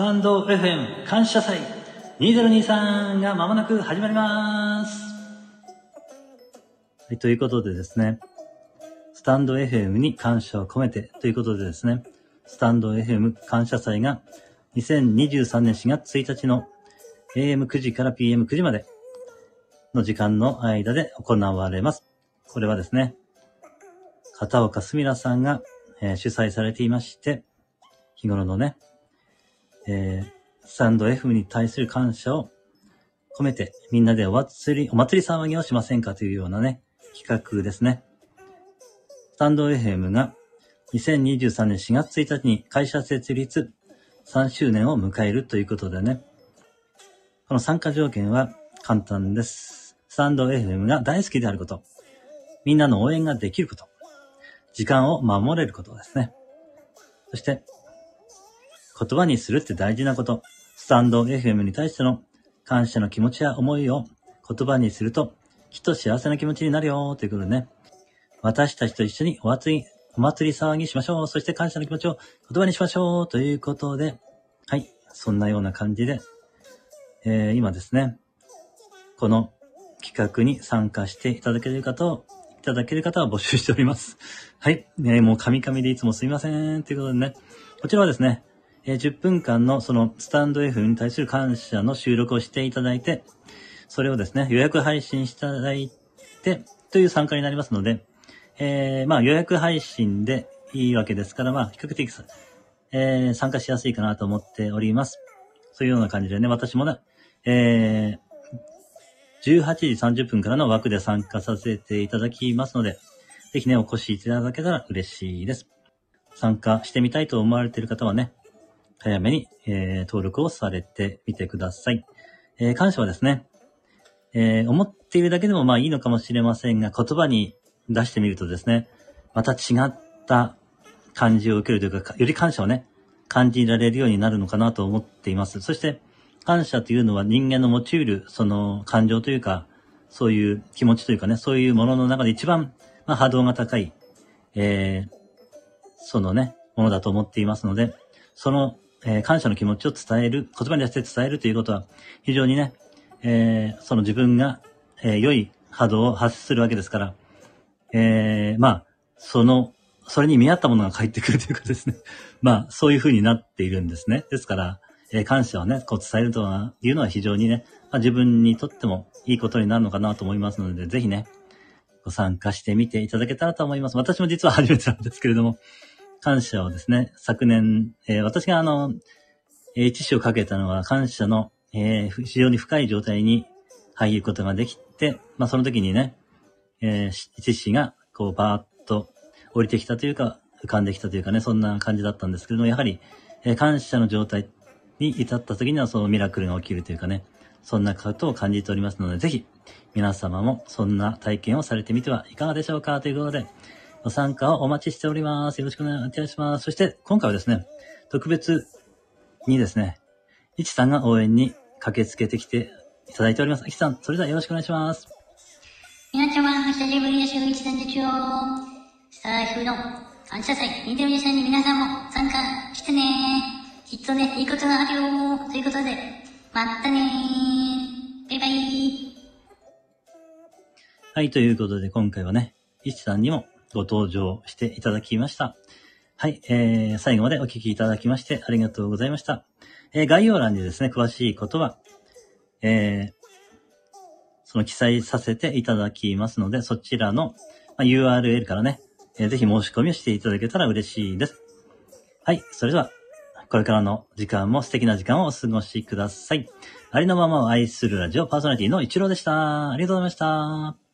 スタンド FM 感謝祭2023が間もなく始まります。はい、ということでですね、スタンド FM に感謝を込めてということでですね、スタンド FM 感謝祭が2023年4月1日の AM9 時から PM9 時までの時間の間で行われます。これはですね、片岡すみらさんが、えー主催されていまして、日頃のね、えースタンド FM に対する感謝を込めて、みんなでお祭り、お祭り騒ぎをしませんかというようなね、企画ですね。スタンド FM が2023年4月1日に会社設立3周年を迎えるということでね、この参加条件は簡単です。スタンド FM が大好きであること、みんなの応援ができること、時間を守れることですね。そして、言葉にするって大事なこと。スタンド FM に対しての感謝の気持ちや思いを言葉にすると、きっと幸せな気持ちになるよということでね。私たちと一緒にお祭り、お祭り騒ぎしましょう。そして感謝の気持ちを言葉にしましょう。ということで、はい。そんなような感じで、えー、今ですね、この企画に参加していただける方を、いただける方は募集しております。はい。ね、もうカミカミでいつもすいません。ということでね、こちらはですね、えー10分間のそのスタンド F に対する感謝の収録をしていただいて、それをですね、予約配信していただいて、という参加になりますので、えー、まあ予約配信でいいわけですから、まあ比較的、えー、参加しやすいかなと思っております。そういうような感じでね、私もね、えー、18時30分からの枠で参加させていただきますので、ぜひね、お越しいただけたら嬉しいです。参加してみたいと思われている方はね、早めに、えー登録をされてみてください。えー感謝はですね、えー思っているだけでもまあいいのかもしれませんが、言葉に出してみるとですね、また違った感じを受けるというか、より感謝をね、感じられるようになるのかなと思っています。そして、感謝というのは人間の持ち得る、その感情というか、そういう気持ちというかね、そういうものの中で一番、まあ、波動が高い、えーそのね、ものだと思っていますので、その、えー感謝の気持ちを伝える、言葉に出して伝えるということは、非常にね、えーその自分が、えー良い波動を発するわけですから、えまあ、その、それに見合ったものが返ってくるというかですね。まあ、そういう風になっているんですね。ですから、え感謝をね、こう伝えるというのは非常にね、まあ、自分にとってもいいことになるのかなと思いますので、ぜひね、ご参加してみていただけたらと思います。私も実は初めてなんですけれども、感謝をですね、昨年、えー私があの、えー、知識をかけたのは感謝の、えー非常に深い状態に入ることができて、まあその時にね、えー、知識がこうバーッと降りてきたというか、浮かんできたというかね、そんな感じだったんですけれども、やはり、えー感謝の状態に至った時にはそのミラクルが起きるというかね、そんなことを感じておりますので、ぜひ、皆様もそんな体験をされてみてはいかがでしょうかということで、ご参加をお待ちしております。よろしくお願いします。そして、今回はですね、特別にですね、いちさんが応援に駆けつけてきていただいております。いちさん、それではよろしくお願いします。皆様、久しぶりですよ、一さんたちよ。スター F の感謝祭2023に皆さんも参加してね。きっとね、いいことがあるよ。ということで、またねバイバイ。はい、ということで今回はね、いちさんにもご登場していただきました。はい、えー、最後までお聞きいただきましてありがとうございました。えー、概要欄にですね、詳しいことは、えー、その記載させていただきますので、そちらの、ま URL からね、えーぜひ申し込みをしていただけたら嬉しいです。はい、それでは、これからの時間も素敵な時間をお過ごしください。ありのままを愛するラジオパーソナリティの一郎でした。ありがとうございました。